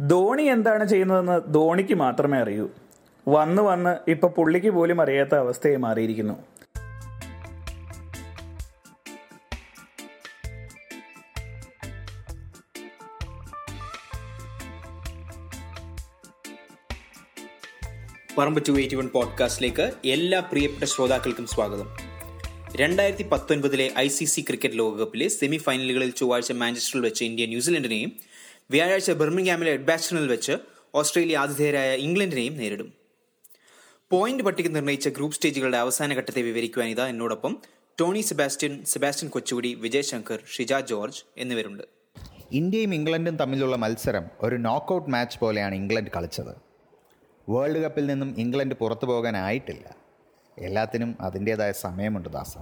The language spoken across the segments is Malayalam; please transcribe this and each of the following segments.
ധോണി എന്താണ് ചെയ്യുന്നതെന്ന് ധോണിക്ക് മാത്രമേ അറിയൂ. വന്ന് വന്ന് ഇപ്പൊ പുള്ളിക്ക് പോലും അറിയാത്ത അവസ്ഥയെ മാറിയിരിക്കുന്നു. പറമ്പ് ടു എയ്റ്റി വൺ പോഡ്കാസ്റ്റിലേക്ക് എല്ലാ പ്രിയപ്പെട്ട ശ്രോതാക്കൾക്കും സ്വാഗതം. രണ്ടായിരത്തി പത്തൊൻപതിലെ ഐ സി സി ക്രിക്കറ്റ് ലോകകപ്പിലെ സെമി ഫൈനലുകളിൽ ചൊവ്വാഴ്ച മാഞ്ചസ്റ്ററിൽ വെച്ച് ഇന്ത്യ ന്യൂസിലൻഡിനെയും വ്യാഴാഴ്ച ബർമിംഗ്ഹാമിലെ എഡ്ബാസ്റ്റണിൽ വെച്ച് ഓസ്ട്രേലിയ ആതിഥേയരായ ഇംഗ്ലണ്ടിനെയും നേരിടും. പോയിന്റ് പട്ടിക നിർണയിച്ച ഗ്രൂപ്പ് സ്റ്റേജുകളുടെ അവസാന ഘട്ടത്തെ വിവരിക്കുവാൻ ഇതാ എന്നോടൊപ്പം ടോണി സെബാസ്റ്റ്യൻ സെബാസ്റ്റ്യൻ കൊച്ചുകുടി വിജയ് ശങ്കർ ഷിജ ജോർജ് എന്നിവരുണ്ട്. ഇന്ത്യയും ഇംഗ്ലണ്ടും തമ്മിലുള്ള മത്സരം ഒരു നോക്കൌട്ട് മാച്ച് പോലെയാണ് ഇംഗ്ലണ്ട് കളിച്ചത്. വേൾഡ് കപ്പിൽ നിന്നും ഇംഗ്ലണ്ട് പുറത്തു പോകാനായിട്ടില്ല. എല്ലാത്തിനും അതിന്റേതായ സമയമുണ്ട് ദാസ.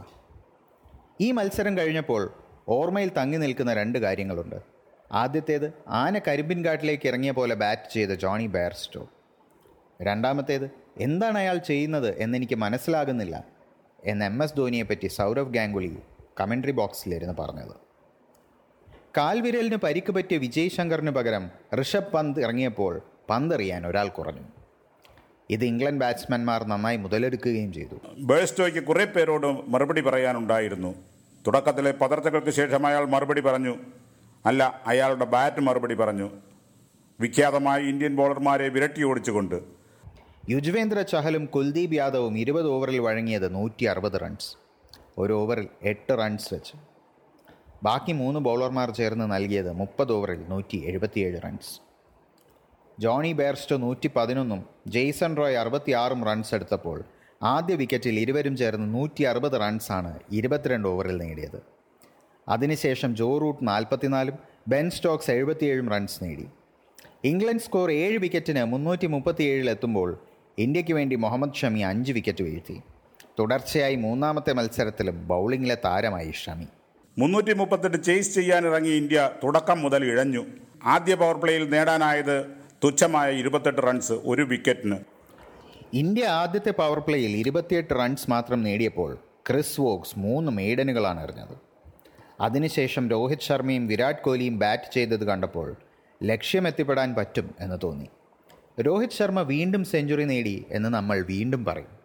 ഈ മത്സരം കഴിഞ്ഞപ്പോൾ ഓർമ്മയിൽ തങ്ങി നിൽക്കുന്ന രണ്ട് കാര്യങ്ങളുണ്ട്. ആദ്യത്തേത് ആന കരിമ്പിൻ കാട്ടിലേക്ക് ഇറങ്ങിയ പോലെ ബാറ്റ് ചെയ്ത ജോണി ബെയർസ്റ്റോ. രണ്ടാമത്തേത് എന്താണ് അയാൾ ചെയ്യുന്നത് എന്നെനിക്ക് മനസ്സിലാകുന്നില്ല എന്ന് എം എസ് ധോനിയെപ്പറ്റി സൗരവ് ഗാംഗുലി കമൻട്രി ബോക്സിലിരുന്ന് പറഞ്ഞത്. കാൽവിരലിന് പരിക്ക് പറ്റിയ വിജയ് ശങ്കറിന് പകരം ഋഷഭ് പന്ത് ഇറങ്ങിയപ്പോൾ പന്തെറിയാൻ ഒരാൾ കുറഞ്ഞു. ഇത് ഇംഗ്ലണ്ട് ബാറ്റ്സ്മാൻമാർ നന്നായി മുതലെടുക്കുകയും ചെയ്തു. ബേസ്റ്റോയ്ക്ക് കുറേ പേരോട് മറുപടി പറയാനുണ്ടായിരുന്നു. തുടക്കത്തിലെ പതർച്ചകൾക്ക് ശേഷം അയാൾ മറുപടി പറഞ്ഞു അല്ല അയാളുടെ ബാറ്റ് മറുപടി പറഞ്ഞു. വിഖ്യാതമായ ഇന്ത്യൻ ബോളർമാരെ വിരട്ടി ഓടിച്ചുകൊണ്ട്. യുജ്വേന്ദ്ര ചഹലും കുൽദീപ് യാദവും ഇരുപത് ഓവറിൽ വഴങ്ങിയത് നൂറ്റി അറുപത് റൺസ് ഒരു ഓവറിൽ എട്ട് റൺസ് വെച്ച്. ബാക്കി മൂന്ന് ബൗളർമാർ ചേർന്ന് നൽകിയത് മുപ്പത് ഓവറിൽ നൂറ്റി എഴുപത്തിയേഴ് റൺസ് ജോണി ബേർസ്റ്റോ നൂറ്റി പതിനൊന്നും ജെയ്സൺ റോയ് അറുപത്തിയാറും റൺസ് എടുത്തപ്പോൾ ആദ്യ വിക്കറ്റിൽ ഇരുവരും ചേർന്ന് നൂറ്റി അറുപത് റൺസാണ് ഇരുപത്തിരണ്ട് ഓവറിൽ നേടിയത്. അതിനുശേഷം ജോ റൂട്ട് നാൽപ്പത്തിനാലും ബെൻ സ്റ്റോക്സ് എഴുപത്തിയേഴും റൺസ് നേടി. ഇംഗ്ലണ്ട് സ്കോർ ഏഴ് വിക്കറ്റിന് മുന്നൂറ്റി മുപ്പത്തിയേഴിലെത്തുമ്പോൾ ഇന്ത്യയ്ക്ക് വേണ്ടി മുഹമ്മദ് ഷമി അഞ്ച് വിക്കറ്റ് വീഴ്ത്തി. തുടർച്ചയായി മൂന്നാമത്തെ മത്സരത്തിലും ബൗളിംഗിലെ താരമായി ഷമി. മുന്നൂറ്റി മുപ്പത്തെട്ട് ചേസ് ചെയ്യാനിറങ്ങിയ ഇന്ത്യ തുടക്കം മുതൽ ഇഴഞ്ഞു. ആദ്യ പവർ പ്ലേയിൽ നേടാനായത് തുച്ഛമായ ഇരുപത്തെട്ട് റൺസ് ഒരു വിക്കറ്റിന് ഇന്ത്യ ആദ്യത്തെ പവർ പ്ലേയിൽ ഇരുപത്തിയെട്ട് റൺസ് മാത്രം നേടിയപ്പോൾ ക്രിസ് വോക്സ് മൂന്ന് മെയ്ഡനുകളാണ് എറിഞ്ഞത്. അതിനുശേഷം രോഹിത് ശർമ്മയും വിരാട് കോഹ്ലിയും ബാറ്റ് ചെയ്തത് കണ്ടപ്പോൾ ലക്ഷ്യമെത്തിപ്പെടാൻ പറ്റും എന്ന് തോന്നി. രോഹിത് ശർമ്മ വീണ്ടും സെഞ്ചുറി നേടി എന്ന് നമ്മൾ വീണ്ടും പറയും.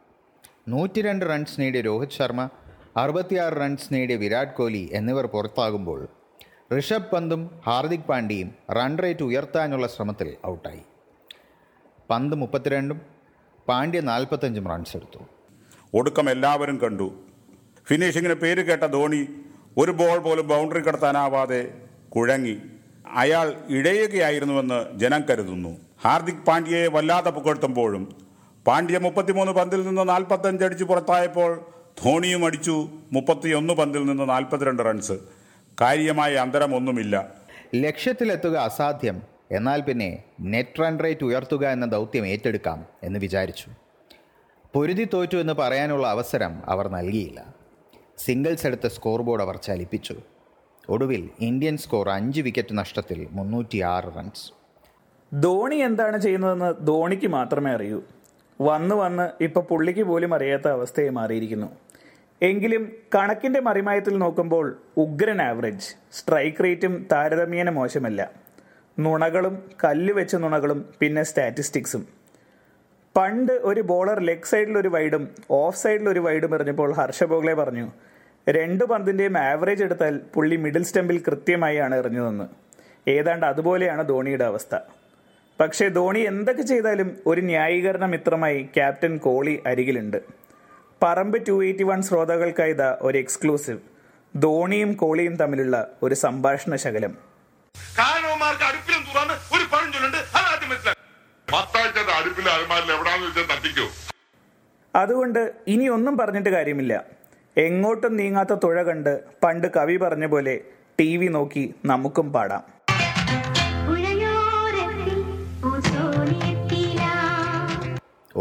നൂറ്റി രണ്ട് റൺസ് നേടിയ രോഹിത് ശർമ്മ അറുപത്തിയാറ് റൺസ് നേടിയ വിരാട് കോഹ്ലി എന്നിവർ പുറത്താകുമ്പോൾ ഋഷഭ് പന്തും ഹാർദിക് പാണ്ഡ്യയും റൺ റേറ്റ് ഉയർത്താനുള്ള ശ്രമത്തിൽ ഔട്ടായി പന്ത് മുപ്പത്തിരണ്ടും പാണ്ഡ്യ നാൽപ്പത്തഞ്ചും റൺസ് എടുത്തു. ഒടുക്കം എല്ലാവരും കണ്ടു. ഫിനിഷിങ്ങിന് പേര് കേട്ട ധോണി ഒരു ബോൾ പോലും ബൗണ്ടറി കടത്താനാവാതെ കുഴങ്ങി. അയാൾ ഇഴയുകയായിരുന്നുവെന്ന് ജനം കരുതുന്നു. ഹാർദിക് പാണ്ഡ്യയെ വല്ലാതെ പുകഴ്ത്തുമ്പോഴും പാണ്ഡ്യ മുപ്പത്തിമൂന്ന് പന്തിൽ നിന്ന് നാൽപ്പത്തഞ്ച് അടിച്ച് പുറത്തായപ്പോൾ ധോണിയും അടിച്ചു മുപ്പത്തിയൊന്ന് പന്തിൽ നിന്ന് നാൽപ്പത്തിരണ്ട് റൺസ്. കാര്യമായ അന്തരമൊന്നുമില്ല ലക്ഷ്യത്തിലെത്തുക അസാധ്യം. എന്നാൽ പിന്നെ നെറ്റ് റൺ റേറ്റ് ഉയർത്തുക എന്ന ദൗത്യം ഏറ്റെടുക്കാം എന്ന് വിചാരിച്ചു. പൊരുതി തോറ്റു എന്ന് പറയാനുള്ള അവസരം അവർ നൽകിയില്ല. സിംഗിൾസ് എടുത്ത സ്കോർ ബോർഡ് അവർ ചലിപ്പിച്ചു. ഒടുവിൽ ഇന്ത്യൻ സ്കോർ അഞ്ച് വിക്കറ്റ് നഷ്ടത്തിൽ മുന്നൂറ്റി ആറ് റൺസ്. ധോണി എന്താണ് ചെയ്യുന്നതെന്ന് ധോണിക്ക് മാത്രമേ അറിയൂ. വന്ന് വന്ന് ഇപ്പോൾ പുള്ളിക്ക് പോലും അറിയാത്ത അവസ്ഥയെ മാറിയിരിക്കുന്നു. എങ്കിലും കണക്കിന്റെ മറിമായത്തിൽ നോക്കുമ്പോൾ ഉഗ്രൻ ആവറേജ്. സ്ട്രൈക്ക് റേറ്റും താരതമ്യേന മോശമല്ല. നുണകളും കല്ല് വെച്ച നുണകളും പിന്നെ സ്റ്റാറ്റിസ്റ്റിക്സും. പണ്ട് ഒരു ബോളർ ലെഗ് സൈഡിൽ ഒരു വൈഡും ഓഫ് സൈഡിൽ ഒരു വൈഡും എറിഞ്ഞപ്പോൾ ഹർഷ ബോഗ്ലെ പറഞ്ഞു രണ്ട് പന്തിന്റെയും ആവറേജ് എടുത്താൽ പുള്ളി മിഡിൽ സ്റ്റമ്പിൽ കൃത്യമായി ആണ് നിന്ന് ഏതാണ്ട് അതുപോലെയാണ് ധോണിയുടെ അവസ്ഥ. പക്ഷേ ധോണി എന്തൊക്കെ ചെയ്താലും ഒരു ന്യായീകരണ മിത്രമായി ക്യാപ്റ്റൻ കോളി അരികിലുണ്ട്. പറമ്പ് ടു എയ്റ്റി വൺ ശ്രോതാക്കൾക്കായി ഇതാ ഒരു എക്സ്ക്ലൂസീവ് ധോണിയും കോഹ്ലിയും തമ്മിലുള്ള ഒരു സംഭാഷണ ശകലം. കാരണവന്മാർക്ക് അടുപ്പിലും തുറന്ന് ഒരു പഴഞ്ചൊല്ലുണ്ട് അത് ആദ്യം മനസ്സിലാക്കി മത്താഴ്ചയുടെ അടുപ്പിലെ അലമാരിൽ എവിടാന്ന് വെച്ചാൽ തട്ടിക്കോ? അതുകൊണ്ട് ഇനി ഒന്നും പറഞ്ഞിട്ട് കാര്യമില്ല. എങ്ങോട്ടും നീങ്ങാത്ത തുഴ കണ്ട് പണ്ട് കവി പറഞ്ഞ പോലെ ടി വി നോക്കി നമുക്കും പാടാം.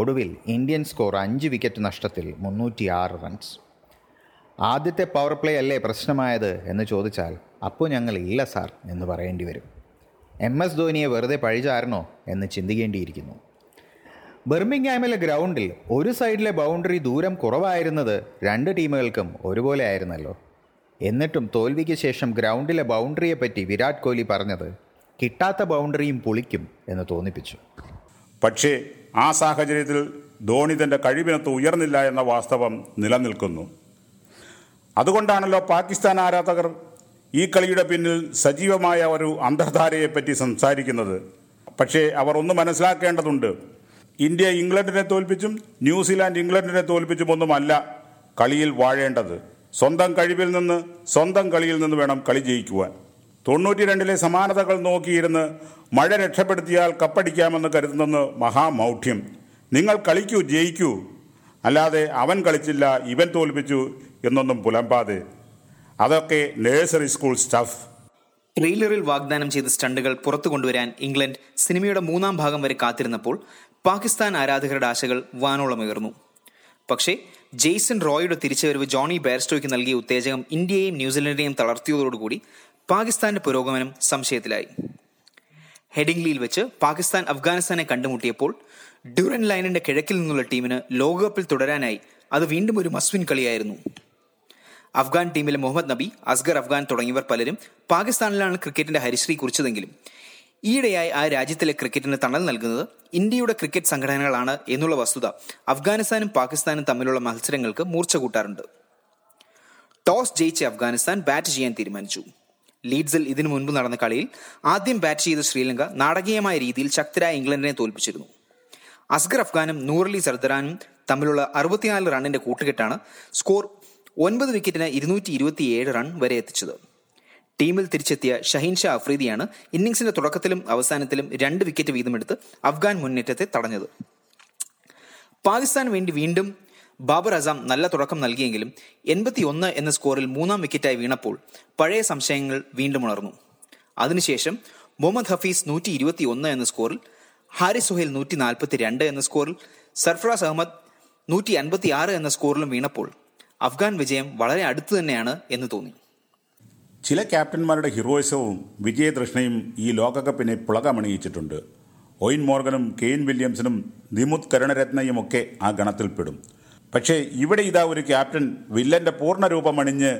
ഒടുവിൽ ഇന്ത്യൻ സ്കോർ അഞ്ച് വിക്കറ്റ് നഷ്ടത്തിൽ മുന്നൂറ്റി ആറ് റൺസ്. ആദ്യത്തെ പവർ പ്ലേ അല്ലേ പ്രശ്നമായത് എന്ന് ചോദിച്ചാൽ അപ്പോൾ ഞങ്ങൾ ഇല്ല സാർ എന്ന് പറയേണ്ടി വരും. എം എസ് ധോനിയെ വെറുതെ പഴിചാരണോ എന്ന് ചിന്തിക്കേണ്ടിയിരിക്കുന്നു. ബെർമിംഗ്ഹാമിലെ ഗ്രൗണ്ടിൽ ഒരു സൈഡിലെ ബൗണ്ടറി ദൂരം കുറവായിരുന്നത് രണ്ട് ടീമുകൾക്കും ഒരുപോലെ ആയിരുന്നല്ലോ. എന്നിട്ടും തോൽവിക്ക് ശേഷം ഗ്രൗണ്ടിലെ ബൗണ്ടറിയെപ്പറ്റി വിരാട് കോഹ്ലി പറഞ്ഞത് കിട്ടാത്ത ബൗണ്ടറിയും പൊളിക്കും എന്ന് തോന്നിപ്പിച്ചു. പക്ഷേ ആ സാഹചര്യത്തിൽ ധോണി തന്റെ കഴിവിനൊത്ത് ഉയർന്നില്ല എന്ന വാസ്തവം നിലനിൽക്കുന്നു. അതുകൊണ്ടാണല്ലോ പാകിസ്ഥാൻ ആരാധകർ ഈ കളിയുടെ പിന്നിൽ സജീവമായ ഒരു അന്തർധാരയെപ്പറ്റി സംസാരിക്കുന്നത്. പക്ഷേ അവർ ഒന്ന് മനസ്സിലാക്കേണ്ടതുണ്ട്. ഇന്ത്യ ഇംഗ്ലണ്ടിനെ തോൽപ്പിച്ചും ന്യൂസിലാൻഡ് ഇംഗ്ലണ്ടിനെ തോൽപ്പിച്ചും ഒന്നുമല്ല കളിയിൽ വാഴേണ്ടത്. സ്വന്തം കഴിവിൽ നിന്ന് സ്വന്തം കളിയിൽ നിന്ന് വേണം കളി ജയിക്കുവാൻ. തൊണ്ണൂറ്റി രണ്ടിലെ സമാനതകൾ നോക്കിയിരുന്ന് മഴ രക്ഷപ്പെടുത്തിയാൽ കപ്പടിക്കാമെന്ന് കരുതുന്നത് മഹാമൗഢ്യം. നിങ്ങൾ കളിക്കൂ ജയിക്കൂ. അല്ലാതെ അവൻ കളിച്ചില്ല ഇവൻ തോൽപ്പിച്ചു എന്നൊന്നും പുലമ്പാതെ. അതൊക്കെ നഴ്സറി സ്കൂൾ സ്റ്റഫ് ട്രെയിലറിൽ വാഗ്ദാനം ചെയ്ത സ്റ്റണ്ടുകൾ പുറത്തു കൊണ്ടുവരാൻ ഇംഗ്ലണ്ട് സിനിമയുടെ മൂന്നാം ഭാഗം വരെ കാത്തിരുന്നപ്പോൾ പാകിസ്ഥാൻ ആരാധകരുടെ ആശകൾ വാനോളമുയർന്നു പക്ഷേ ജെയ്സൺ റോയുടെ തിരിച്ചുവരവ് ജോണി ബാരിസ്റ്റോയ്ക്ക് നൽകിയ ഉത്തേജകം ഇന്ത്യയെയും ന്യൂസിലൻഡിനെയും തളർത്തിയതോടുകൂടി പാകിസ്ഥാന്റെ പുരോഗമനം സംശയത്തിലായി. ഹെഡിംഗ്ലിയിൽ വെച്ച് പാകിസ്ഥാൻ അഫ്ഗാനിസ്ഥാനെ കണ്ടുമുട്ടിയപ്പോൾ ഡ്യൂറൻ ലൈനിന്റെ കിഴക്കിൽ നിന്നുള്ള ടീമിന് ലോകകപ്പിൽ തുടരാനായി അത് വീണ്ടും ഒരു മസ്വിൻ കളിയായിരുന്നു. അഫ്ഗാൻ ടീമിലെ മുഹമ്മദ് നബി അസ്ഗർ അഫ്ഗാൻ തുടങ്ങിയവർ പലരും പാകിസ്ഥാനിലാണ് ക്രിക്കറ്റിന്റെ ഹരിശ്രീ കുറിച്ചതെങ്കിലും ഈയിടെയായി ആ രാജ്യത്തിലെ ക്രിക്കറ്റിന് തണൽ നൽകുന്നത് ഇന്ത്യയുടെ ക്രിക്കറ്റ് സംഘടനകളാണ് എന്നുള്ള വസ്തുത അഫ്ഗാനിസ്ഥാനും പാകിസ്ഥാനും തമ്മിലുള്ള മത്സരങ്ങൾക്ക് മൂർച്ച കൂട്ടാറുണ്ട്. ടോസ് ജയിച്ച് അഫ്ഗാനിസ്ഥാൻ ബാറ്റ് ചെയ്യാൻ തീരുമാനിച്ചു. ലീഡ്സിൽ ഇതിനു മുൻപ് നടന്ന കളിയിൽ ആദ്യം ബാറ്റ് ചെയ്ത ശ്രീലങ്ക നാടകീയമായ രീതിയിൽ ശക്തരായ ഇംഗ്ലണ്ടിനെ തോൽപ്പിച്ചിരുന്നു. അസ്ഗർ അഫ്ഗാനും നൂറലി സർദറാനും തമ്മിലുള്ള അറുപത്തിനാല് റണ്ണിന്റെ കൂട്ടുകെട്ടാണ് സ്കോർ ഒൻപത് വിക്കറ്റിന് ഇരുന്നൂറ്റി റൺ വരെ എത്തിച്ചത്. ടീമിൽ തിരിച്ചെത്തിയ ഷഹീൻ ഷാ അഫ്രീദിയാണ് ഇന്നിംഗ്സിന്റെ തുടക്കത്തിലും അവസാനത്തിലും രണ്ട് വിക്കറ്റ് വീതമെടുത്ത് അഫ്ഗാൻ മുന്നേറ്റത്തെ തടഞ്ഞത്. പാകിസ്ഥാന് വേണ്ടി വീണ്ടും ബാബർ അസാം നല്ല തുടക്കം നൽകിയെങ്കിലും എൺപത്തി ഒന്ന് എന്ന സ്കോറിൽ മൂന്നാം വിക്കറ്റായി വീണപ്പോൾ പഴയ സംശയങ്ങൾ വീണ്ടും ഉണർന്നു. അതിനുശേഷം മുഹമ്മദ് ഹഫീസ് നൂറ്റി ഇരുപത്തി ഒന്ന് എന്ന സ്കോറിൽ ഹാരിസ് സുഹേൽ നൂറ്റി നാൽപ്പത്തി രണ്ട് എന്ന സ്കോറിൽ സർഫറാസ് അഹമ്മദ് നൂറ്റി അൻപത്തി ആറ് എന്ന സ്കോറിലും വീണപ്പോൾ അഫ്ഗാൻ വിജയം വളരെ അടുത്തു തന്നെയാണ് എന്ന് തോന്നി. ചില ക്യാപ്റ്റന്മാരുടെ ഹീറോയിസവും വിജയതൃഷ്ണയും ഈ ലോകകപ്പിനെ പുളകമണിയിച്ചിട്ടുണ്ട്. ഒയിൻ മോർഗനും കെയിൻ വില്യംസിനും നിമുത് കരുണരത്നയും ഒക്കെ ആ ഗണത്തിൽപ്പെടും പക്ഷേ ഇവിടെ ഇതാ ഒരു ക്യാപ്റ്റൻ വില്ലന്റെ പൂർണരൂപം അണിഞ്ഞ്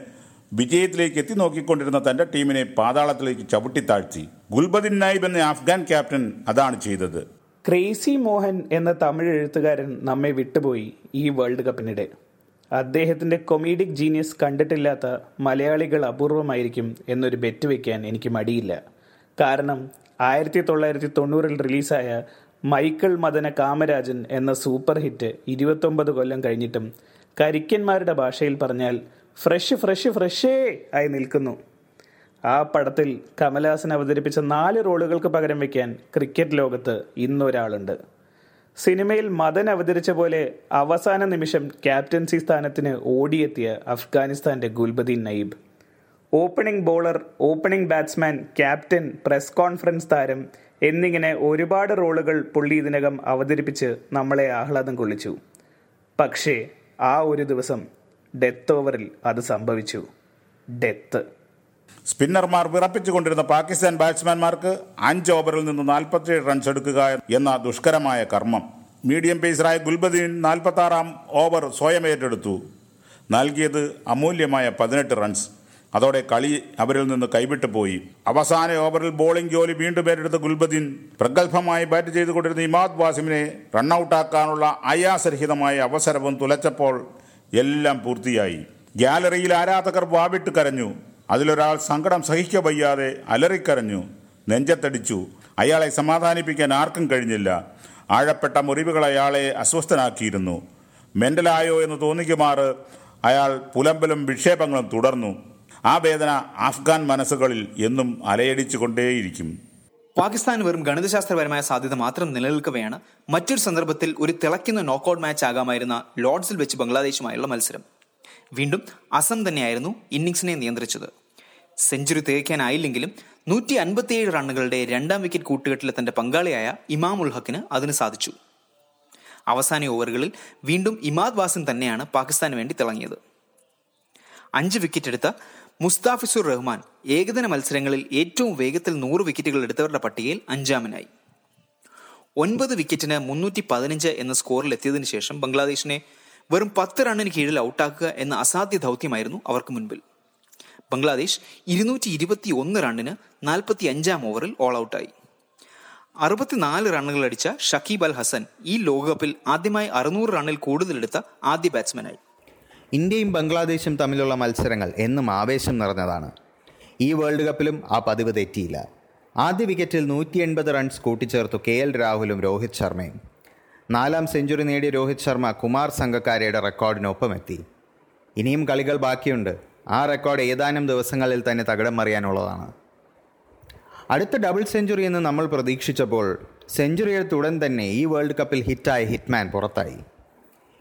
വിജയത്തിലേക്ക് എത്തി നോക്കിക്കൊണ്ടിരുന്ന തന്റെ ടീമിനെ പാതാളത്തിലേക്ക് ചവിട്ടിത്താഴ്ത്തി. ഗുൽബദിൻ നായിബ് എന്ന അഫ്ഗാൻ ക്യാപ്റ്റൻ അതാണ് ചെയ്തത്. ക്രേസി മോഹൻ എന്ന തമിഴ് എഴുത്തുകാരൻ നമ്മെ വിട്ടുപോയി ഈ വേൾഡ് കപ്പിനിടെ. അദ്ദേഹത്തിന്റെ കൊമീഡിക് ജീനിയസ് കണ്ടിട്ടില്ലാത്ത മലയാളികൾ അപൂർവമായിരിക്കും എന്നൊരു ബെറ്റ് വെക്കാൻ എനിക്ക് മടിയില്ല. കാരണം ആയിരത്തി തൊള്ളായിരത്തി തൊണ്ണൂറിൽ റിലീസായ മൈക്കിൾ മദന കാമരാജൻ എന്ന സൂപ്പർ ഹിറ്റ് ഇരുപത്തൊമ്പത് കൊല്ലം കഴിഞ്ഞിട്ടും കരിക്കന്മാരുടെ ഭാഷയിൽ പറഞ്ഞാൽ ഫ്രഷ് ഫ്രഷ് ഫ്രഷേ ആയി നിൽക്കുന്നു. ആ പടത്തിൽ കമലഹാസൻ അവതരിപ്പിച്ച നാല് റോളുകൾക്ക് പകരം വയ്ക്കാൻ ക്രിക്കറ്റ് ലോകത്ത് ഇന്നൊരാളുണ്ട്. സിനിമയിൽ മദൻ അവതരിച്ച പോലെ അവസാന നിമിഷം ക്യാപ്റ്റൻസി സ്ഥാനത്തിന് ഓടിയെത്തിയ അഫ്ഗാനിസ്ഥാന്റെ Gulbadin Naib. Opening bowler opening batsman captain press conference താരം എന്നിങ്ങനെ ഒരുപാട് റോളുകൾ പുള്ളി ഇതിനകം അവതരിപ്പിച്ച് നമ്മളെ ആഹ്ലാദം കൊള്ളിച്ചു. പക്ഷേ ആ ഒരു ദിവസം ഡെത്ത് ഓവറിൽ അത് സംഭവിച്ചു. ഡെത്ത്. സ്പിന്നർമാർ വിറപ്പിച്ചുകൊണ്ടിരുന്ന പാകിസ്ഥാൻ ബാറ്റ്സ്മാൻമാർക്ക് അഞ്ച് ഓവറിൽ നിന്ന് നാൽപ്പത്തിയേഴ് റൺസ് എടുക്കുക എന്ന ദുഷ്കരമായ കർമ്മം. മീഡിയം പേസറായ ഗുൽബദീൻ നാൽപ്പത്തി ആറാം ഓവർ സ്വയം ഏറ്റെടുത്തു. നൽകിയത് അമൂല്യമായ പതിനെട്ട് റൺസ്. അതോടെ കളി അവരിൽ നിന്ന് കൈവിട്ടു പോയി. അവസാന ഓവറിൽ ബോളിംഗ് ജോലി വീണ്ടും ഏറ്റെടുത്ത ഗുൽബദീൻ പ്രഗത്ഭമായി ബാറ്റ് ചെയ്തുകൊണ്ടിരുന്ന ഇമാദ് വാസിമിനെ റണ്ണൌട്ടാക്കാനുള്ള അയാസരഹിതമായ അവസരവും തുലച്ചപ്പോൾ എല്ലാം പൂർത്തിയായി. ഗ്യാലറിയിൽ ആരാധകർ വാവിട്ട് കരഞ്ഞു. അതിലൊരാൾ സങ്കടം സഹിക്ക വയ്യാതെ അലറിക്കരഞ്ഞു നെഞ്ചത്തടിച്ചു. അയാളെ സമാധാനിപ്പിക്കാൻ ആർക്കും കഴിഞ്ഞില്ല. ആഴപ്പെട്ട മുറിവുകൾ അയാളെ അസ്വസ്ഥനാക്കിയിരുന്നു. മെന്റലായോ എന്ന് തോന്നിക്കുമാർ അയാൾ പുലമ്പലും വിക്ഷേപങ്ങളും തുടർന്നു. ആ വേദന ആഫ്ഗാൻ മനസ്സുകളിൽ എന്നും അലയടിച്ചു കൊണ്ടേയിരിക്കും പാകിസ്ഥാൻ വെറും ഗണിതശാസ്ത്രപരമായ സാധ്യത മാത്രം നിലനിൽക്കവെയാണ് മറ്റൊരു സന്ദർഭത്തിൽ ഒരു തിളയ്ക്കുന്ന നോക്കൌട്ട് മാച്ച് ആകാമായിരുന്ന ലോർഡ്സിൽ വെച്ച് ബംഗ്ലാദേശുമായുള്ള മത്സരം. വീണ്ടും അസം തന്നെയായിരുന്നു ഇന്നിംഗ്സിനെ നിയന്ത്രിച്ചത്. സെഞ്ചുറി തികയ്ക്കാനായില്ലെങ്കിലും നൂറ്റി അൻപത്തിയേഴ് റണ്ണുകളുടെ രണ്ടാം വിക്കറ്റ് കൂട്ടുകെട്ടിലെ തന്റെ പങ്കാളിയായ ഇമാം ഉൽ ഹക്കിന് അതിന് സാധിച്ചു. അവസാന ഓവറുകളിൽ വീണ്ടും ഇമാദ് വാസിൻ തന്നെയാണ് പാകിസ്ഥാന് വേണ്ടി തിളങ്ങിയത്. അഞ്ച് വിക്കറ്റ് എടുത്ത മുസ്താഫിസുർ റഹ്മാൻ ഏകദിന മത്സരങ്ങളിൽ ഏറ്റവും വേഗത്തിൽ നൂറ് വിക്കറ്റുകൾ എടുത്തവരുടെ പട്ടികയിൽ അഞ്ചാമനായി. ഒൻപത് വിക്കറ്റിന് മുന്നൂറ്റി പതിനഞ്ച് എന്ന സ്കോറിൽ എത്തിയതിനു ശേഷം ബംഗ്ലാദേശിനെ വെറും പത്ത് റണ്ണിന് കീഴിൽ ഔട്ടാക്കുക എന്ന അസാധ്യ ദൗത്യമായിരുന്നു അവർക്ക് മുൻപിൽ. ബംഗ്ലാദേശ് ഇരുന്നൂറ്റി ഇരുപത്തി ഒന്ന് റണ്ണിന് നാൽപ്പത്തി അഞ്ചാം ഓവറിൽ ഓൾ ഔട്ടായി അറുപത്തിനാല് റണ്ണുകൾ അടിച്ച ഷക്കീബ് അൽ ഹസൻ ഈ ലോകകപ്പിൽ ആദ്യമായി അറുന്നൂറ് റണ്ണിൽ കൂടുതലെടുത്ത ആദ്യ ബാറ്റ്സ്മാനായി ഇന്ത്യയും ബംഗ്ലാദേശും തമ്മിലുള്ള മത്സരങ്ങൾ എന്നും ആവേശം നിറഞ്ഞതാണ്. ഈ വേൾഡ് കപ്പിലും ആ പതിവ് തെറ്റിയില്ല. ആദ്യ വിക്കറ്റിൽ നൂറ്റി എൺപത് റൺസ് കൂട്ടിച്ചേർത്തു കെ എൽ രാഹുലും രോഹിത് ശർമ്മയും. നാലാം സെഞ്ചുറി നേടിയ രോഹിത് ശർമ്മ കുമാർ സംഘക്കാരയുടെ റെക്കോർഡിനൊപ്പമെത്തി. ഇനിയും കളികൾ ബാക്കിയുണ്ട്. ആ റെക്കോർഡ് ഏതാനും ദിവസങ്ങളിൽ തന്നെ തകിടം മറിയാനുള്ളതാണ്. അടുത്ത ഡബിൾ സെഞ്ചുറി എന്ന് നമ്മൾ പ്രതീക്ഷിച്ചപ്പോൾ സെഞ്ചുറി എടുത്തുടൻ തന്നെ ഈ വേൾഡ് കപ്പിൽ ഹിറ്റായ ഹിറ്റ്മാൻ പുറത്തായി.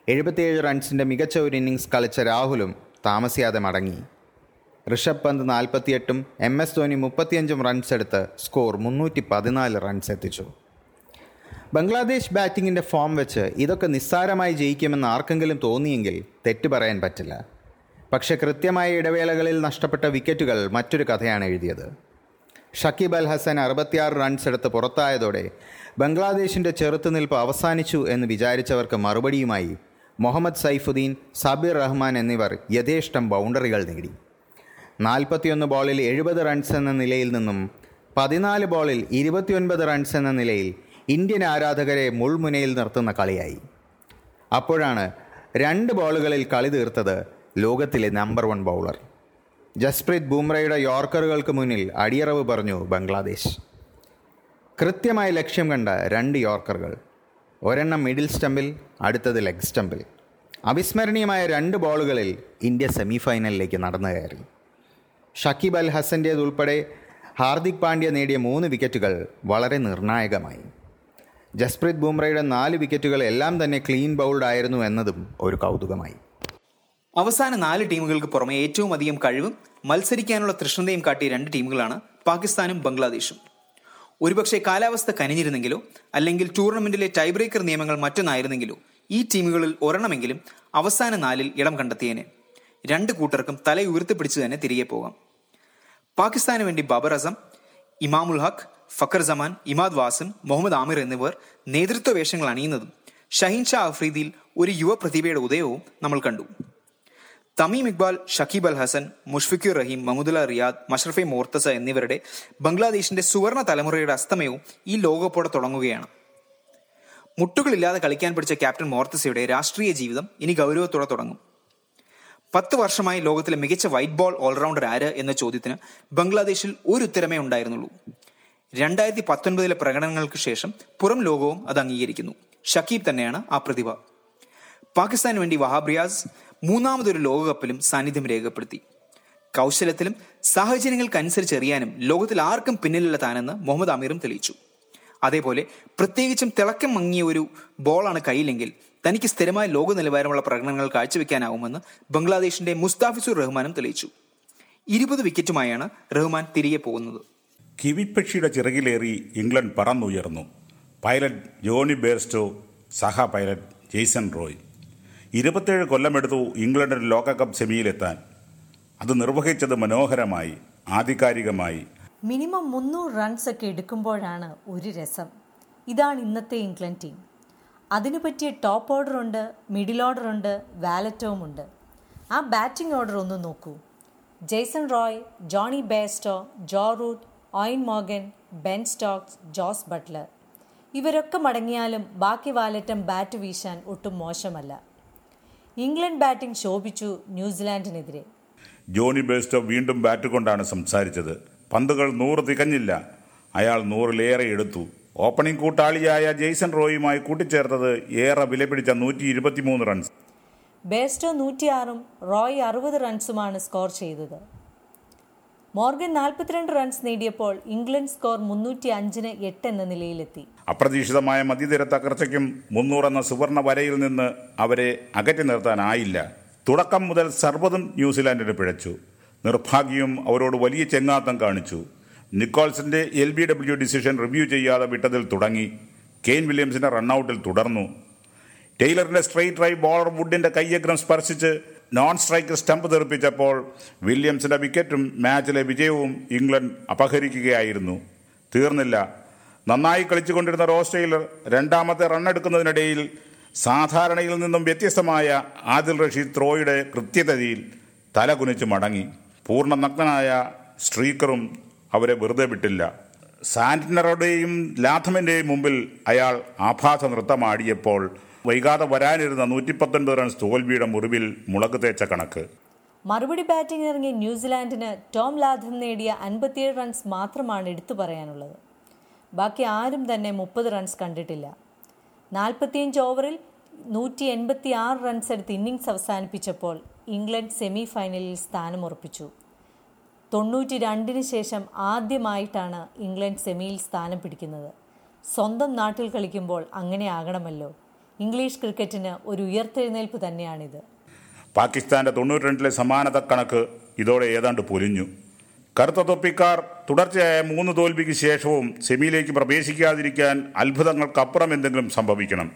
എഴുപത്തിയേഴ് റൺസിന്റെ മികച്ച ഒരു ഇന്നിങ്സ് കളിച്ച രാഹുലും താമസിയാതെ മടങ്ങി. ഋഷഭ് പന്ത് നാൽപ്പത്തിയെട്ടും എം എസ് ധോനി മുപ്പത്തിയഞ്ചും റൺസ് എടുത്ത് സ്കോർ മുന്നൂറ്റി പതിനാല് റൺസ് എത്തിച്ചു. ബംഗ്ലാദേശ് ബാറ്റിങ്ങിന്റെ ഫോം വെച്ച് ഇതൊക്കെ നിസ്സാരമായി ജയിക്കുമെന്ന് ആർക്കെങ്കിലും തോന്നിയെങ്കിൽ തെറ്റ് പറയാൻ പറ്റില്ല. പക്ഷേ കൃത്യമായ ഇടവേളകളിൽ നഷ്ടപ്പെട്ട വിക്കറ്റുകൾ മറ്റൊരു കഥയാണ് എഴുതിയത്. ഷക്കീബ് അൽ ഹസൻ അറുപത്തിയാറ് റൺസ് എടുത്ത് പുറത്തായതോടെ ബംഗ്ലാദേശിന്റെ ചെറുത്തുനിൽപ്പ് അവസാനിച്ചു എന്ന് വിചാരിച്ചവർക്ക് മറുപടിയുമായി മുഹമ്മദ് സൈഫുദ്ദീൻ സബീർ റഹ്മാൻ എന്നിവർ യഥേഷ്ടം ബൗണ്ടറികൾ നേടി. നാൽപ്പത്തിയൊന്ന് ബോളിൽ എഴുപത് റൺസ് എന്ന നിലയിൽ നിന്നും പതിനാല് ബോളിൽ ഇരുപത്തിയൊൻപത് റൺസ് എന്ന നിലയിൽ ഇന്ത്യൻ ആരാധകരെ മുൾമുനയിൽ നിർത്തുന്ന കളിയായി. അപ്പോഴാണ് രണ്ട് ബോളുകളിൽ കളി തീർത്തത് ലോകത്തിലെ നമ്പർ വൺ ബൗളർ ജസ്പ്രീത് ബുംറയുടെ യോർക്കറുകൾക്ക് മുന്നിൽ അടിയറവ് പറഞ്ഞു ബംഗ്ലാദേശ്. കൃത്യമായ ലക്ഷ്യം കണ്ട രണ്ട് യോർക്കറുകൾ. ഒരെണ്ണം മിഡിൽ സ്റ്റമ്പിൽ അടുത്തത് ലെഗ് സ്റ്റമ്പിൽ അവിസ്മരണീയമായ രണ്ട് ബോളുകളിൽ ഇന്ത്യ സെമി ഫൈനലിലേക്ക് നടന്നു കയറി. ഷക്കീബ് അൽ ഹസന്റേതുൾപ്പെടെ ഹാർദിക് പാണ്ഡ്യ നേടിയ മൂന്ന് വിക്കറ്റുകൾ വളരെ നിർണായകമായി. ജസ്പ്രീത് ബുംറയുടെ നാല് വിക്കറ്റുകൾ എല്ലാം തന്നെ ക്ലീൻ ബൗൾഡ് ആയിരുന്നു എന്നതും ഒരു കൗതുകമായി. അവസാന നാല് ടീമുകൾക്ക് പുറമെ ഏറ്റവും അധികം കഴിവും മത്സരിക്കാനുള്ള തൃഷ്ണതയും കാട്ടിയ രണ്ട് ടീമുകളാണ് പാകിസ്ഥാനും ബംഗ്ലാദേശും. ഒരുപക്ഷെ കാലാവസ്ഥ കനിഞ്ഞിരുന്നെങ്കിലോ അല്ലെങ്കിൽ ടൂർണമെന്റിലെ ടൈബ്രേക്കർ നിയമങ്ങൾ മറ്റൊന്നായിരുന്നെങ്കിലോ ഈ ടീമുകളിൽ ഒരെണ്ണമെങ്കിലും അവസാന നാലിൽ ഇടം കണ്ടെത്തിയേനെ. രണ്ട് കൂട്ടർക്കും തല ഉയർത്തിപ്പിടിച്ചു തന്നെ തിരികെ പോകാം. പാകിസ്ഥാന് വേണ്ടി ബബർ അസം ഇമാമുൽ ഹക്ക് ഫക്കർ സമാൻ ഇമാദ് വാസിം മുഹമ്മദ് ആമിർ എന്നിവർ നേതൃത്വ വേഷങ്ങൾ അണിയുന്നതും ഷഹീൻ ഷാ അഫ്രീദിയിൽ ഒരു യുവ പ്രതിഭയുടെ ഉദയവും നമ്മൾ കണ്ടു. തമീം ഇക്ബാൽ ഷക്കീബ് അൽ ഹസൻ മുഷ്ഫിഖുർ റഹീം മമുദുല റിയാദ് മഷ്റഫെ മോർത്തസ എന്നിവരുടെ ബംഗ്ലാദേശിന്റെ സുവർണ തലമുറയുടെ അസ്തമയവും ഈ ലോകകപ്പോടെ തുടങ്ങുകയാണ്. മുട്ടുകളില്ലാതെ കളിക്കാൻ പഠിച്ച ക്യാപ്റ്റൻ മോർത്തസയുടെ രാഷ്ട്രീയ ജീവിതം ഇനി ഗൗരവത്തോടെ തുടങ്ങും. പത്ത് വർഷമായി ലോകത്തിലെ മികച്ച വൈറ്റ് ബോൾ ഓൾറൗണ്ടർ ആര് എന്ന ചോദ്യത്തിന് ബംഗ്ലാദേശിൽ ഒരു ഉത്തരമേ ഉണ്ടായിരുന്നുള്ളൂ. രണ്ടായിരത്തി പത്തൊൻപതിലെ പ്രകടനങ്ങൾക്ക് ശേഷം പുറം ലോകവും അത് അംഗീകരിക്കുന്നു. ഷക്കീബ് തന്നെയാണ് ആ പ്രതിഭ. പാകിസ്ഥാന് വേണ്ടി വഹാബ് റിയാസ് മൂന്നാമതൊരു ലോകകപ്പിലും സാന്നിധ്യം രേഖപ്പെടുത്തി. കൗശലത്തിലും സാഹചര്യങ്ങൾക്കനുസരിച്ച് എറിയാനും ലോകത്തിൽ ആർക്കും പിന്നിലുള്ള താനെന്ന് മുഹമ്മദ് അമീറും തെളിയിച്ചു. അതേപോലെ പ്രത്യേകിച്ചും തിളക്കം മങ്ങിയ ഒരു ബോളാണ് കയ്യിലെങ്കിൽ തനിക്ക് സ്ഥിരമായ ലോക നിലവാരമുള്ള പ്രകടനങ്ങൾ കാഴ്ചവെക്കാനാവുമെന്ന് ബംഗ്ലാദേശിന്റെ മുസ്താഫിസുർ റഹ്മാനും തെളിയിച്ചു. ഇരുപത് വിക്കറ്റുമായാണ് റഹ്മാൻ തിരികെ പോകുന്നത്. കിവിപ്പക്ഷിയുടെ ചിറകിലേറി ഇംഗ്ലണ്ട് പറന്നുയർന്നു. പൈലറ്റ് ജോണി ബേർസ്റ്റോ സഹ പൈലറ്റ് ജെയ്സൺ റോയ്. ഇരുപത്തേഴ് കൊല്ലമെടുത്തു ഇംഗ്ലണ്ടിന് ലോകകപ്പ് സെമിയിലെത്താൻ. അത് നിർവഹിച്ചത് മനോഹരമായി ആധികാരികമായി. മിനിമം മുന്നൂറ് റൺസ് ഒക്കെ എടുക്കുമ്പോഴാണ് ഒരു രസം. ഇതാണ് ഇന്നത്തെ ഇംഗ്ലണ്ട് ടീം. അതിനു പറ്റിയ ടോപ്പ് ഓർഡർ ഉണ്ട് മിഡിൽ ഓർഡർ ഉണ്ട് വാലറ്റവും ഉണ്ട് ആ ബാറ്റിംഗ് ഓർഡർ ഒന്ന് നോക്കൂ. Jason Roy Jonny Bairstow Joe Root Eoin Morgan Ben Stokes Jos Buttler. ഇവരൊക്കെ മടങ്ങിയാലും ബാക്കി വാലറ്റം ബാറ്റ് വീശാൻ ഒട്ടും മോശമല്ല. ഇംഗ്ലണ്ട് ബാറ്റിംഗ് ശോഭിച്ചു ന്യൂസിലാൻഡിനെതിരെ. ജോണി ബേസ്റ്റോ വീണ്ടും ബാറ്റ് കൊണ്ടാണ് സംസാരിച്ചത്. പന്തുകൾ നൂറ് തികഞ്ഞില്ല. അയാൾ നൂറിലേറെ എടുത്തു. ഓപ്പണിംഗ് കൂട്ടാളിയായ ജെയ്സൺ റോയുമായി കൂട്ടിച്ചേർത്തത് ഏറെ വിലപിടിച്ച നൂറ്റി ഇരുപത്തിമൂന്ന് റൺസ്. ബേസ്റ്റോ നൂറ്റിയാറും റോയ് അറുപത് റൺസുമാണ് സ്കോർ ചെയ്തത്. മോർഗൻ നാൽപ്പത്തിരണ്ട് റൺസ് നേടിയപ്പോൾ ഇംഗ്ലണ്ട് സ്കോർ മുന്നൂറ്റി അഞ്ചിന് എട്ട് എന്ന നിലയിലെത്തി. അപ്രതീക്ഷിതമായ മധ്യനിര തകർച്ചയ്ക്കും മുന്നൂറെന്ന സുവർണ വരയിൽ നിന്ന് അവരെ അകറ്റി നിർത്താനായില്ല. തുടക്കം മുതൽ സർവതും ന്യൂസിലാൻഡിന് പിഴച്ചു. നിർഭാഗ്യവും അവരോട് വലിയ ചെങ്ങാത്തം കാണിച്ചു. നിക്കോൾസിന്റെ L B W decision review ചെയ്യാതെ വിട്ടതിൽ തുടങ്ങി. കെയ്ൻ വില്യംസിന്റെ റൺഔട്ടിൽ തുടർന്നു. ടെയ്ലറിന്റെ സ്ട്രെയിറ്റ് ഡ്രൈവ് ബോളർ വുഡിന്റെ കയ്യഗ്രം സ്പർശിച്ച് നോൺ സ്ട്രൈക്കർ സ്റ്റംപ് തെറിപ്പിച്ചപ്പോൾ വില്യംസിന്റെ വിക്കറ്റും മാച്ചിലെ വിജയവും ഇംഗ്ലണ്ട് അപഹരിക്കുകയായിരുന്നു. തീർന്നില്ല. നന്നായി കളിച്ചുകൊണ്ടിരുന്ന റോസ് ടൈലർ രണ്ടാമത്തെ റണ്ണെടുക്കുന്നതിനിടയിൽ സാധാരണയിൽ നിന്നും വ്യത്യസ്തമായ ആദിൽ റഷീദ് ത്രോയുടെ കൃത്യതയിൽ തലകുനിച്ച് മടങ്ങി. പൂർണ നഗ്നനായ സ്ട്രീക്കറും അവരെ വെറുതെ വിട്ടില്ല. സാന്റ്നറുടെയും ലാഥമിന്റെയും മുമ്പിൽ അയാൾ ആഭാസ നൃത്തമാടിയപ്പോൾ വൈകാതെ വരാനിരുന്ന നൂറ്റി പത്തൊൻപത് റൺസ് തോൽവിയുടെ മുറിവിൽ മുളക് തേച്ച കണക്ക്. മറുപടി ബാറ്റിംഗ് ഇറങ്ങിയ ന്യൂസിലാൻഡിന് ടോം ലാഥം നേടിയ അൻപത്തിയേഴ് റൺസ് മാത്രമാണ് എടുത്തു പറയാനുള്ളത്. ബാക്കി ആരും തന്നെ മുപ്പത് റൺസ് കണ്ടിട്ടില്ല. നാൽപ്പത്തിയഞ്ച് ഓവറിൽ നൂറ്റി എൺപത്തി ആറ് റൺസ് എടുത്ത് ഇന്നിങ്സ് അവസാനിപ്പിച്ചപ്പോൾ ഇംഗ്ലണ്ട് സെമി ഫൈനലിൽ സ്ഥാനമുറപ്പിച്ചു തൊണ്ണൂറ്റി രണ്ടിന് ശേഷം ആദ്യമായിട്ടാണ് ഇംഗ്ലണ്ട് സെമിയിൽ സ്ഥാനം പിടിക്കുന്നത്. സ്വന്തം നാട്ടിൽ കളിക്കുമ്പോൾ അങ്ങനെ ആകണമല്ലോ. ഇംഗ്ലീഷ് ക്രിക്കറ്റിന് ഒരു ഉയർത്തെഴുന്നേൽപ്പ് തന്നെയാണിത്. പാകിസ്ഥാന്റെ തൊണ്ണൂറ്റി രണ്ടിലെ സമാനത കണക്ക് ഇതോടെ ഏതാണ്ട് പൊലിഞ്ഞു. കറുത്ത തൊപ്പിക്കാർ തുടർച്ചയായ മൂന്ന് തോൽവിക്ക് ശേഷവും സെമിയിലേക്ക് പ്രവേശിക്കാതിരിക്കാൻ അത്ഭുതങ്ങൾക്കപ്പുറം എന്തെങ്കിലും സംഭവിക്കണം.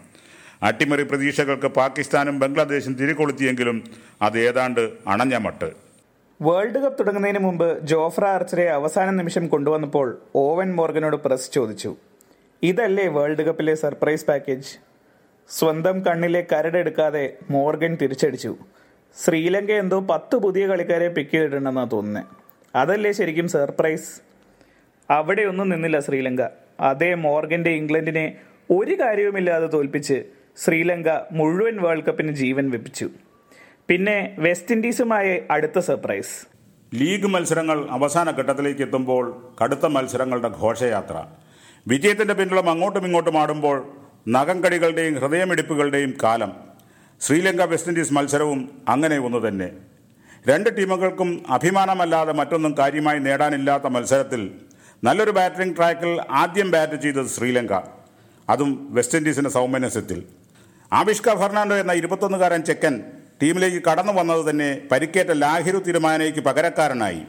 അട്ടിമറി പ്രതീക്ഷകൾക്ക് പാകിസ്ഥാനും ബംഗ്ലാദേശും തിരികൊളുത്തിയെങ്കിലും അത് ഏതാണ്ട് അണഞ്ഞ മട്ട്. വേൾഡ് കപ്പ് തുടങ്ങുന്നതിന് മുമ്പ് ജോഫ്ര ആർച്ചറെ അവസാന നിമിഷം കൊണ്ടുവന്നപ്പോൾ ഓവൻ മോർഗനോട് പ്രസ് ചോദിച്ചു. ഇതല്ലേ വേൾഡ് കപ്പിലെ സർപ്രൈസ് പാക്കേജ്? സ്വന്തം കണ്ണിലെ കരടെടുക്കാതെ മോർഗൻ തിരിച്ചടിച്ചു. ശ്രീലങ്ക എന്തോ പത്ത് പുതിയ കളിക്കാരെ പിക്ക് ചെയ്തിട്ടുണ്ടെന്നാണ് തോന്നുന്നത് അതല്ലേ ശരിക്കും സർപ്രൈസ് അവിടെയൊന്നും നിന്നില്ല ശ്രീലങ്ക. അതേ മോർഗന്റെ ഇംഗ്ലണ്ടിനെ ഒരു കാര്യവുമില്ലാതെ തോൽപ്പിച്ച് ശ്രീലങ്ക മുഴുവൻ വേൾഡ് കപ്പിന് ജീവൻ വെപ്പിച്ചു. പിന്നെ വെസ്റ്റ് ഇൻഡീസുമായി അടുത്ത സർപ്രൈസ് ലീഗ് മത്സരങ്ങൾ അവസാന ഘട്ടത്തിലേക്ക് എത്തുമ്പോൾ കടുത്ത മത്സരങ്ങളുടെ ഘോഷയാത്ര. വിജയത്തിന്റെ പിന്നിലും അങ്ങോട്ടും ഇങ്ങോട്ടും ആടുമ്പോൾ നഖംകടികളുടെയും ഹൃദയമിടിപ്പുകളുടെയും കാലം. ശ്രീലങ്ക വെസ്റ്റ് ഇൻഡീസ് മത്സരവും അങ്ങനെ ഒന്ന് തന്നെ. രണ്ട് ടീമുകൾക്കും അഭിമാനമല്ലാതെ മറ്റൊന്നും കാര്യമായി നേടാനില്ലാത്ത മത്സരത്തിൽ നല്ലൊരു ബാറ്റിംഗ് ട്രാക്കിൽ ആദ്യം ബാറ്റ് ചെയ്തത് ശ്രീലങ്ക. അതും വെസ്റ്റ് ഇൻഡീസിന്റെ സൗമനസ്യത്തിൽ. ആവിഷ്ക ഫെർണാണ്ടോ എന്ന ഇരുപത്തൊന്നുകാരൻ ചെക്കൻ ടീമിലേക്ക് കടന്നു വന്നത് തന്നെ പരിക്കേറ്റ ലാഹിരു തിരുമാനയ്ക്ക് പകരക്കാരനായി.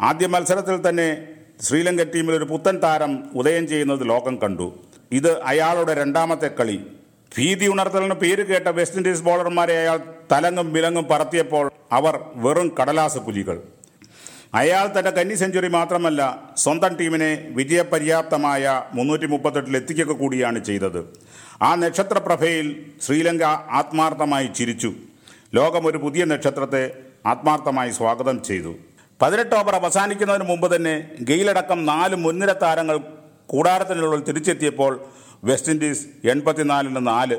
ആദ്യ മത്സരത്തിൽ തന്നെ ശ്രീലങ്കൻ ടീമിൽ ഒരു പുത്തൻ താരം ഉദയം ചെയ്യുന്നത് ലോകം കണ്ടു. ഇത് അയാളുടെ രണ്ടാമത്തെ കളി. ഭീതി ഉണർത്തലിന് പേര് കേട്ട വെസ്റ്റ് ഇൻഡീസ് ബോളർമാരെ അയാൾ തലങ്ങും വിലങ്ങും പറത്തിയപ്പോൾ അവർ വെറും കടലാസ പുലികൾ അയാൾ തന്റെ കന്നി സെഞ്ചുറി മാത്രമല്ല സ്വന്തം ടീമിനെ വിജയപര്യാപ്തമായ മുന്നൂറ്റി മുപ്പത്തെട്ടിൽ എത്തിക്കുക കൂടിയാണ് ചെയ്തത്. ആ നക്ഷത്രപ്രഭയിൽ ശ്രീലങ്ക ആത്മാർത്ഥമായി ചിരിച്ചു. ലോകം ഒരു പുതിയ നക്ഷത്രത്തെ ആത്മാർത്ഥമായി സ്വാഗതം ചെയ്തു. പതിനെട്ട് ഓവർ അവസാനിക്കുന്നതിന് മുമ്പ് തന്നെ ഗെയിലടക്കം നാല് മുൻനിര താരങ്ങൾ കൂടാരത്തിനുള്ളിൽ തിരിച്ചെത്തിയപ്പോൾ വെസ്റ്റ് ഇൻഡീസ് എൺപത്തിനാലിന് നാല്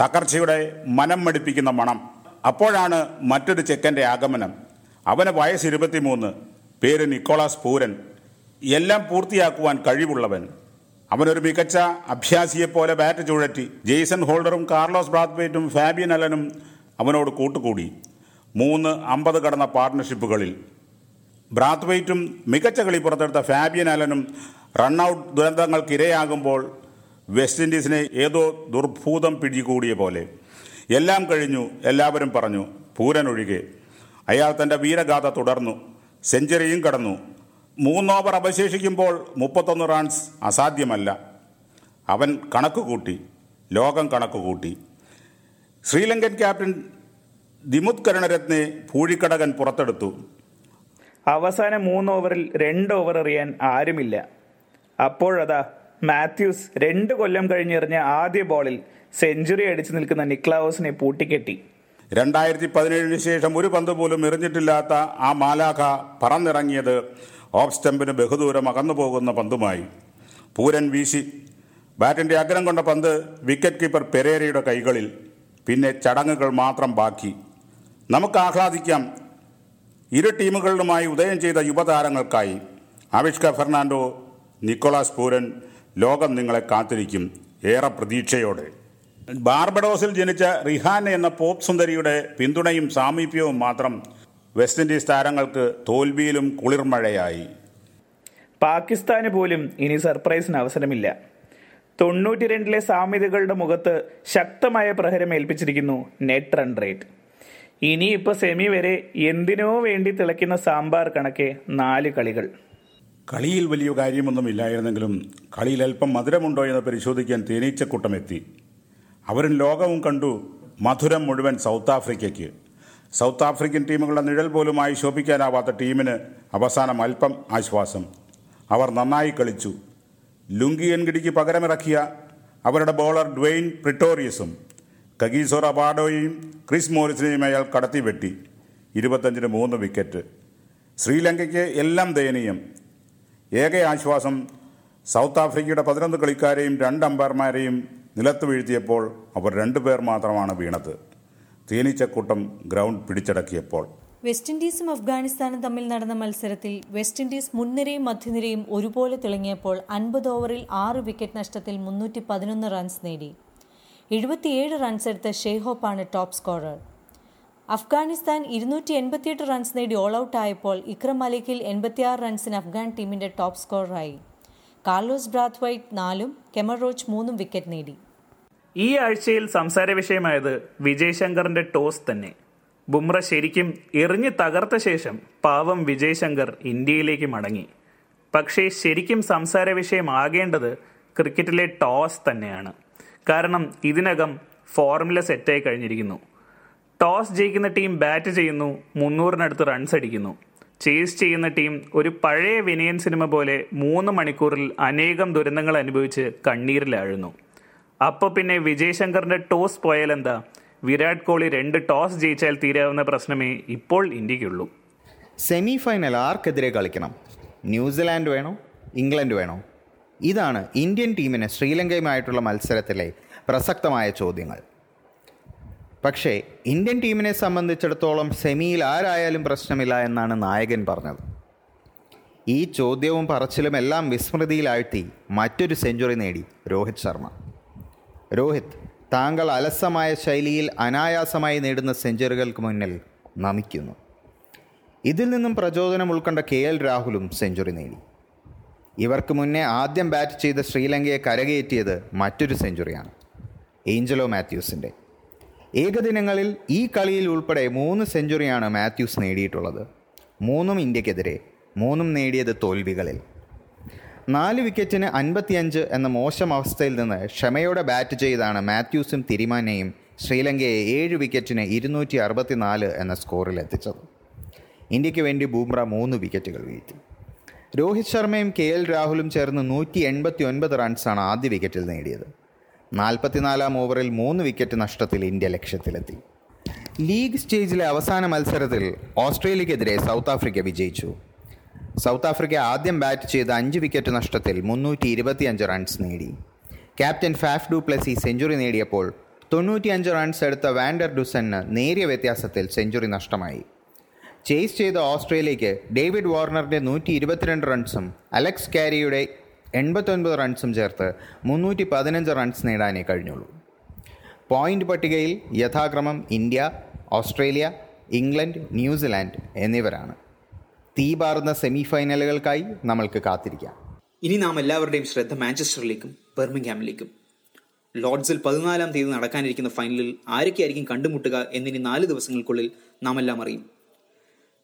തകർച്ചയുടെ മനം മടിപ്പിക്കുന്ന മണം. അപ്പോഴാണ് മറ്റൊരു ചെക്കന്റെ ആഗമനം. അവന് വയസ്സ് ഇരുപത്തിമൂന്ന്. പേര് നിക്കോളാസ് പൂരൻ. എല്ലാം പൂർത്തിയാക്കുവാൻ കഴിവുള്ളവൻ. അവനൊരു മികച്ച അഭ്യാസിയെപ്പോലെ ബാറ്റ് ചുഴറ്റി. ജെയ്സൺ ഹോൾഡറും കാർലോസ് ബ്രാത്ത്വേറ്റും ഫാബിയൻ അലനും അവനോട് കൂട്ടുകൂടി. മൂന്ന് അമ്പത് കടന്ന പാർട്ണർഷിപ്പുകളിൽ ബ്രാത്ത്വെയ്റ്റും മികച്ച കളി പുറത്തെടുത്ത ഫാബിയൻ അലനും റണ്ണൌട്ട് ദുരന്തങ്ങൾക്കിരയാകുമ്പോൾ വെസ്റ്റ് ഇൻഡീസിനെ ഏതോ ദുർഭൂതം പിടികൂടിയ പോലെ. എല്ലാം കഴിഞ്ഞു എല്ലാവരും പറഞ്ഞു പൂരനൊഴികെ. അയാൾ തന്റെ വീരഗാഥ തുടർന്നു സെഞ്ചുറിയും കടന്നു. മൂന്നോവർ അവശേഷിക്കുമ്പോൾ മുപ്പത്തൊന്ന് റൺസ് അസാധ്യമല്ല. അവൻ കണക്ക് കൂട്ടി ലോകം കണക്ക് കൂട്ടി ശ്രീലങ്കൻ ക്യാപ്റ്റൻ ദിമുത് കരുണരത്നെ പൂഴിക്കടകൻ പുറത്തെടുത്തു. അവസാന മൂന്ന് ഓവറിൽ രണ്ട് ഓവർ എറിയാൻ ആരുമില്ല. അപ്പോഴതാ മാത്യൂസ് രണ്ട് കൊല്ലം കഴിഞ്ഞെറിഞ്ഞ ആദ്യ ബോളിൽ സെഞ്ചുറി അടിച്ചു നിൽക്കുന്ന നിക്ലാവോസിനെ പൂട്ടിക്കെട്ടി. രണ്ടായിരത്തി പതിനേഴിന് ശേഷം ഒരു പന്ത് പോലും എറിഞ്ഞിട്ടില്ലാത്ത ആ മാലാഖ പറന്നിറങ്ങിയത് ഓഫ് സ്റ്റംപിന് ബഹുദൂരം അകന്നു പോകുന്ന പന്തുമായി. പൂരൻ വീശി. ബാറ്റിന്റെ അഗ്രം കൊണ്ട പന്ത് വിക്കറ്റ് കീപ്പർ പെരേരയുടെ കൈകളിൽ. പിന്നെ ചടങ്ങുകൾ മാത്രം ബാക്കി. നമുക്ക് ആഹ്ലാദിക്കാം. ഇരു ടീമുകളിലുമായി ഉദയം ചെയ്ത യുവതാരങ്ങൾക്കായി. ആവിഷ്ക ഫെർണാണ്ടോ നിക്കോളാസ് പൂരൻ ലോകം നിങ്ങളെ കാത്തിരിക്കും ഏറെ പ്രതീക്ഷയോടെ. ബാർബഡോസിൽ ജനിച്ച റിഹാൻ എന്ന പോപ്പ് സുന്ദരിയുടെ പിന്തുണയും സാമീപ്യവും മാത്രം വെസ്റ്റ് ഇൻഡീസ് താരങ്ങൾക്ക് തോൽവിയിലും കുളിർമഴയായി. പാകിസ്ഥാന് പോലും ഇനി സർപ്രൈസിന് അവസരമില്ല. തൊണ്ണൂറ്റി രണ്ടിലെ സാമ്യതകളുടെ മുഖത്ത് ശക്തമായ പ്രഹരം ഏൽപ്പിച്ചിരിക്കുന്നു നെറ്റ് റൺ റേറ്റ്. ഇനിയിപ്പോൾ സെമി വരെ എന്തിനോ വേണ്ടി തിളയ്ക്കുന്ന സാമ്പാർ കണക്കെ നാല് കളികൾ. കളിയിൽ വലിയ കാര്യമൊന്നും ഇല്ലായിരുന്നെങ്കിലും കളിയിൽ അല്പം മധുരമുണ്ടോ എന്ന് പരിശോധിക്കാൻ തേനീച്ചക്കൂട്ടം എത്തി അവരും ലോകവും കണ്ടു മധുരം മുഴുവൻ സൗത്ത് ആഫ്രിക്കയ്ക്ക്. സൗത്ത് ആഫ്രിക്കൻ ടീമുകളുടെ നിഴൽ പോലുമായി ശോഭിക്കാനാവാത്ത ടീമിന് അവസാനം അല്പം ആശ്വാസം. അവർ നന്നായി കളിച്ചു. ലുങ്കി എൻഗിഡിക്ക് പകരമിറക്കിയ അവരുടെ ബോളർ ഡ്വെയിൻ പ്രിട്ടോറിയസും കഗീസോർ അബാഡോയെയും ക്രിസ് മോറിസിനെയും അയാൾ കടത്തിവെട്ടി. ഇരുപത്തഞ്ചിന് മൂന്ന് വിക്കറ്റ്. ശ്രീലങ്കയ്ക്ക് എല്ലാം ദയനീയം. ഏക ആശ്വാസം സൗത്ത് ആഫ്രിക്കയുടെ പതിനൊന്ന് കളിക്കാരെയും രണ്ട് അമ്പയർമാരെയും നിലത്ത് വീഴ്ത്തിയപ്പോൾ അവർ രണ്ടുപേർ മാത്രമാണ് വീണത്. തേനീച്ചക്കൂട്ടം ഗ്രൗണ്ട് പിടിച്ചടക്കിയപ്പോൾ. വെസ്റ്റ് ഇൻഡീസും അഫ്ഗാനിസ്ഥാനും തമ്മിൽ നടന്ന മത്സരത്തിൽ വെസ്റ്റ് ഇൻഡീസ് മുൻനിരയും മധ്യനിരയും ഒരുപോലെ തിളങ്ങിയപ്പോൾ അൻപത് ഓവറിൽ ആറ് വിക്കറ്റ് നഷ്ടത്തിൽ മുന്നൂറ്റി പതിനൊന്ന് റൺസ് നേടി. എഴുപത്തിയേഴ് റൺസ് എടുത്ത ഷെയ്ഹോപ്പാണ് ടോപ്പ് സ്കോറർ. അഫ്ഗാനിസ്ഥാൻ ഇരുന്നൂറ്റി എൺപത്തിയെട്ട് റൺസ് നേടി ഓൾ ഔട്ട് ആയപ്പോൾ ഇക്രം മലിക്കിൽ എൺപത്തിയാറ് റൺസിന് അഫ്ഗാൻ ടീമിന്റെ ടോപ്പ് സ്കോററായി കാർലോസ് ബ്രാത്വൈറ്റ് നാലും കെമർ റോച്ച് മൂന്നും വിക്കറ്റ് നേടി. ഈ ആഴ്ചയിൽ സംസാര വിഷയമായത് വിജയ് ശങ്കറിന്റെ ടോസ് തന്നെ. ബുംറ ശരിക്കും എറിഞ്ഞു തകർത്ത ശേഷം പാവം വിജയ് ശങ്കർ ഇന്ത്യയിലേക്ക് മടങ്ങി. പക്ഷേ ശരിക്കും സംസാര വിഷയമാകേണ്ടത് ക്രിക്കറ്റിലെ ടോസ് തന്നെയാണ്. കാരണം ഇതിനകം ഫോർമുല സെറ്റായി കഴിഞ്ഞിരിക്കുന്നു. ടോസ് ജയിക്കുന്ന ടീം ബാറ്റ് ചെയ്യുന്നു മുന്നൂറിനടുത്ത് റൺസ് അടിക്കുന്നു. ചേസ് ചെയ്യുന്ന ടീം ഒരു പഴയ വിനയൻ സിനിമ പോലെ മൂന്ന് മണിക്കൂറിൽ അനേകം ദുരന്തങ്ങൾ അനുഭവിച്ച് കണ്ണീരിലാഴുന്നു അപ്പോൾ പിന്നെ വിജയ് ശങ്കറിന്റെ ടോസ് പോയാൽ എന്താ? വിരാട് കോഹ്ലി രണ്ട് ടോസ് ജയിച്ചാൽ തീരാവുന്ന പ്രശ്നമേ ഇപ്പോൾ ഇന്ത്യക്കുള്ളൂ. സെമി ഫൈനൽ ആർക്കെതിരെ കളിക്കണം? ന്യൂസിലാൻഡ് വേണോ? ഇംഗ്ലണ്ട് വേണോ? ഇതാണ് ഇന്ത്യൻ ടീമിന് ശ്രീലങ്കയുമായിട്ടുള്ള മത്സരത്തിലെ പ്രസക്തമായ ചോദ്യങ്ങൾ. പക്ഷേ ഇന്ത്യൻ ടീമിനെ സംബന്ധിച്ചിടത്തോളം സെമിയിൽ ആരായാലും പ്രശ്നമില്ല എന്നാണ് നായകൻ പറഞ്ഞത്. ഈ ചോദ്യവും പറച്ചിലും എല്ലാം വിസ്മൃതിയിലാഴ്ത്തി മറ്റൊരു സെഞ്ചുറി നേടി രോഹിത് ശർമ്മ. രോഹിത് താങ്കൾ അലസമായ ശൈലിയിൽ അനായാസമായി നേടുന്ന സെഞ്ചുറികൾക്ക് മുന്നിൽ നമിക്കുന്നു. ഇതിൽ നിന്നും പ്രചോദനം ഉൾക്കൊണ്ട കെ എൽ രാഹുലും സെഞ്ചുറി നേടി. ഇവർക്ക് മുന്നേ ആദ്യം ബാറ്റ് ചെയ്ത ശ്രീലങ്കയെ കരകയറ്റിയത് മറ്റൊരു സെഞ്ചുറിയാണ് ഏഞ്ചലോ മാത്യൂസിന്റെ ഏകദിനങ്ങളിൽ ഈ കളിയിൽ ഉൾപ്പെടെ മൂന്ന് സെഞ്ചുറിയാണ് മാത്യൂസ് നേടിയിട്ടുള്ളത്. മൂന്നും ഇന്ത്യക്കെതിരെ മൂന്നും നേടിയത് തോൽവികളിൽ. നാല് വിക്കറ്റിന് അൻപത്തിയഞ്ച് എന്ന മോശം അവസ്ഥയിൽ നിന്ന് ക്ഷമയോടെ ബാറ്റ് ചെയ്താണ് മാത്യൂസും തിരിമാനയും ശ്രീലങ്കയെ ഏഴ് വിക്കറ്റിന് ഇരുന്നൂറ്റി അറുപത്തിനാല് എന്ന സ്കോറിൽ എത്തിച്ചത്. ഇന്ത്യയ്ക്ക് വേണ്ടി ബൂംറ മൂന്ന് വിക്കറ്റുകൾ വീഴ്ത്തി. രോഹിത് ശർമ്മയും കെ എൽ രാഹുലും ചേർന്ന് നൂറ്റി എൺപത്തി ഒൻപത് റൺസാണ് ആദ്യ വിക്കറ്റിൽ നേടിയത്. നാൽപ്പത്തിനാലാം ഓവറിൽ മൂന്ന് വിക്കറ്റ് നഷ്ടത്തിൽ ഇന്ത്യ ലക്ഷ്യത്തിലെത്തി. ലീഗ് സ്റ്റേജിലെ അവസാന മത്സരത്തിൽ ഓസ്ട്രേലിയക്കെതിരെ സൗത്ത് ആഫ്രിക്ക വിജയിച്ചു. സൗത്ത് ആഫ്രിക്ക ആദ്യം ബാറ്റ് ചെയ്ത അഞ്ച് വിക്കറ്റ് നഷ്ടത്തിൽ മുന്നൂറ്റി ഇരുപത്തിയഞ്ച് റൺസ് നേടി. Captain Faf du Plessis century നേടിയപ്പോൾ തൊണ്ണൂറ്റിയഞ്ച് റൺസ് എടുത്ത വാൻഡർ ഡുസന് നേരിയ വ്യത്യാസത്തിൽ സെഞ്ചുറി നഷ്ടമായി. ചേസ് ചെയ്ത ഓസ്ട്രേലിയയ്ക്ക് ഡേവിഡ് വാർണറിന്റെ നൂറ്റി ഇരുപത്തിരണ്ട് റൺസും അലക്സ് കാരിയുടെ എൺപത്തൊൻപത് റൺസും ചേർത്ത് മുന്നൂറ്റി പതിനഞ്ച് റൺസ് നേടാനേ കഴിഞ്ഞുള്ളൂ. പോയിന്റ് പട്ടികയിൽ യഥാക്രമം ഇന്ത്യ ഓസ്ട്രേലിയ ഇംഗ്ലണ്ട് ന്യൂസിലാൻഡ് എന്നിവരാണ്. തീപാറുന്ന സെമി ഫൈനലുകൾക്കായി നമ്മൾക്ക് കാത്തിരിക്കാം. ഇനി നാം എല്ലാവരുടെയും ശ്രദ്ധ മാഞ്ചസ്റ്ററിലേക്കും ബെർമിംഗ്ഹാമിലേക്കും. ലോർഡ്സിൽ പതിനാലാം തീയതി നടക്കാനിരിക്കുന്ന ഫൈനലിൽ ആരൊക്കെയായിരിക്കും കണ്ടുമുട്ടുക എന്നിനി നാല് ദിവസങ്ങൾക്കുള്ളിൽ നാം എല്ലാം അറിയും.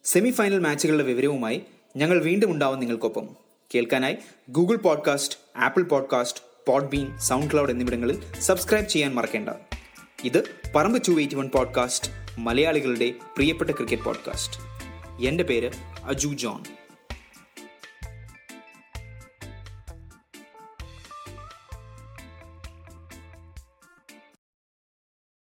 സെമി ഫൈനൽ മാച്ചുകളുടെ വിവരവുമായി ഞങ്ങൾ വീണ്ടും ഉണ്ടാവും നിങ്ങൾക്കൊപ്പം. കേൾക്കാനായി Google podcast Apple podcast Podbean SoundCloud എന്നിവിടങ്ങളിൽ സബ്സ്ക്രൈബ് ചെയ്യാൻ മറക്കേണ്ട. ഇത് പറമ്പ് ടു എയ്റ്റി വൺ പോഡ്കാസ്റ്റ് മലയാളികളുടെ പ്രിയപ്പെട്ട ക്രിക്കറ്റ് പോഡ്കാസ്റ്റ് എന്റെ പേര് അജു ജോൺ.